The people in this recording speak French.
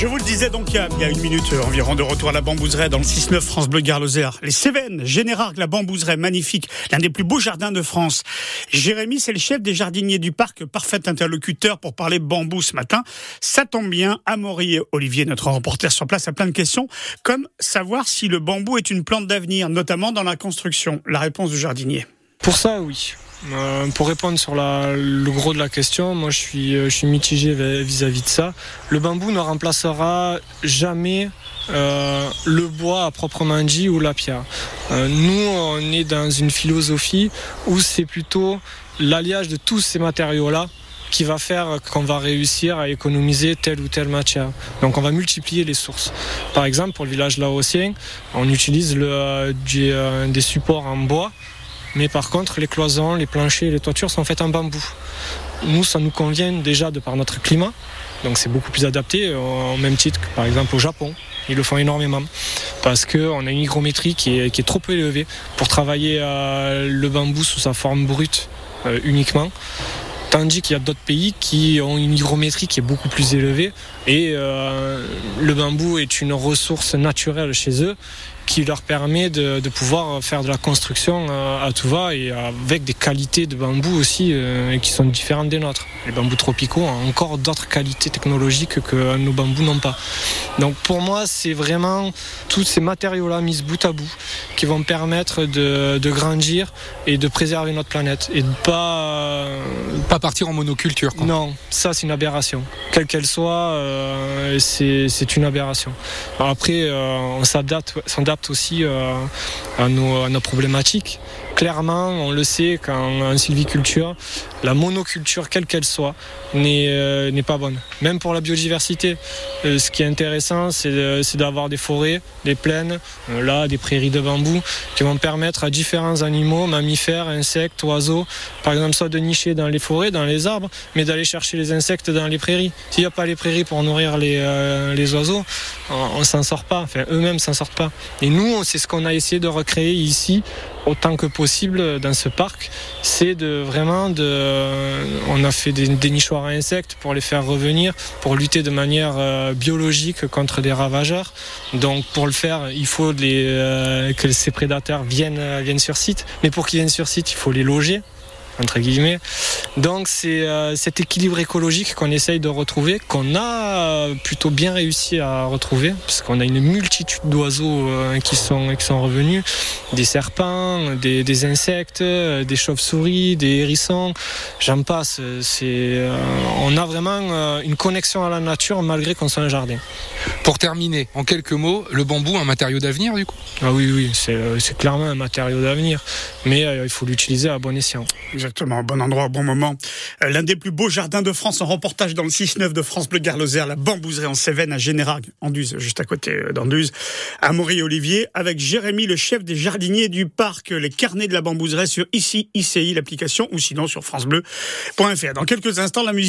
Je vous le disais donc il y, a, une minute euh, environ de retour à la bambouserie dans le 6-9 France Bleu Gare Les Cévennes, Générargues, la bambouserie magnifique, l'un des plus beaux jardins de France. Jérémy, c'est le chef des jardiniers du parc, parfait interlocuteur pour parler bambou ce matin. Ça tombe bien, Amaury et Olivier, notre reporter sur place, a plein de questions, comme savoir si le bambou est une plante d'avenir, notamment dans la construction. La réponse du jardinier. Pour ça, oui. Euh, pour répondre sur le gros de la question, moi je suis, euh, mitigé vis-à-vis de ça. Le bambou ne remplacera jamais euh, le bois à proprement dit ou la pierre. Nous, on est dans une philosophie où c'est plutôt l'alliage de tous ces matériaux-là qui va faire qu'on va réussir à économiser telle ou telle matière. Donc on va multiplier les sources. Par exemple, pour le village laotien, on utilise des supports en bois mais par contre, les cloisons, les planchers, les toitures sont faites en bambou. Nous, ça nous convient déjà de par notre climat. Donc c'est beaucoup plus adapté, au même titre que par exemple au Japon. Ils le font énormément parce qu'on a une hygrométrie qui est, trop élevée pour travailler euh, le bambou sous sa forme brute euh, uniquement. Tandis qu'il y a d'autres pays qui ont une hygrométrie qui est beaucoup plus élevée et euh, le bambou est une ressource naturelle chez eux qui leur permet de, pouvoir faire de la construction euh, à tout va et avec des qualités de bambou aussi euh, qui sont différentes des nôtres. Les bambous tropicaux ont encore d'autres qualités technologiques que nos bambous n'ont pas. Donc pour moi, c'est vraiment tous ces matériaux-là mis bout à bout qui vont permettre de, grandir et de préserver notre planète et de pas pas partir en monoculture. Non, ça c'est une aberration. Quelle qu'elle soit, euh, c'est une aberration. Après, on s'adapte aussi euh, à, nos, problématiques. Clairement, on le sait qu'en sylviculture, la monoculture, quelle qu'elle soit, euh, n'est pas bonne. Même pour la biodiversité, euh, ce qui est intéressant, c'est d'avoir des forêts, des plaines, là, des prairies de bambou, qui vont permettre à différents animaux, mammifères, insectes, oiseaux, par exemple, soit de nicher dans les forêts, dans les arbres, mais d'aller chercher les insectes dans les prairies. S'il n'y a pas les prairies pour nourrir les, les oiseaux, on, ne s'en sort pas. Enfin, eux-mêmes s'en sortent pas. Et nous, c'est ce qu'on a essayé de recréer ici autant que possible dans ce parc. C'est de vraiment de. On a fait des, nichoirs à insectes pour les faire revenir, pour lutter de manière euh, biologique contre des ravageurs. Donc pour le faire, il faut euh, que ces prédateurs viennent, viennent sur site. Mais pour qu'ils viennent sur site, il faut les loger entre guillemets. Donc c'est euh, cet équilibre écologique qu'on essaye de retrouver, qu'on a plutôt bien réussi à retrouver, parce qu'on a une multitude d'oiseaux euh, qui, sont, qui sont revenus, des serpents, des, insectes, des chauves-souris, des hérissons, j'en passe. C'est, euh, on a vraiment une connexion à la nature malgré qu'on soit un jardin. Pour terminer, en quelques mots, le bambou, un matériau d'avenir du coup? Ah oui, oui, c'est clairement un matériau d'avenir, mais il faut l'utiliser à bon escient. Exactement, bon endroit, au bon moment. Euh, l'un des plus beaux jardins de France en reportage dans le 6-9 de France Bleu Garloser, la bambouserie en Cévennes à Générac, Anduze, juste à côté euh, d'Anduze, à Maury-Olivier, avec Jérémy, le chef des jardiniers du parc, les carnets de la bambouserie sur ici, ICI, l'application, ou sinon sur francebleu.fr. Dans quelques instants, la musique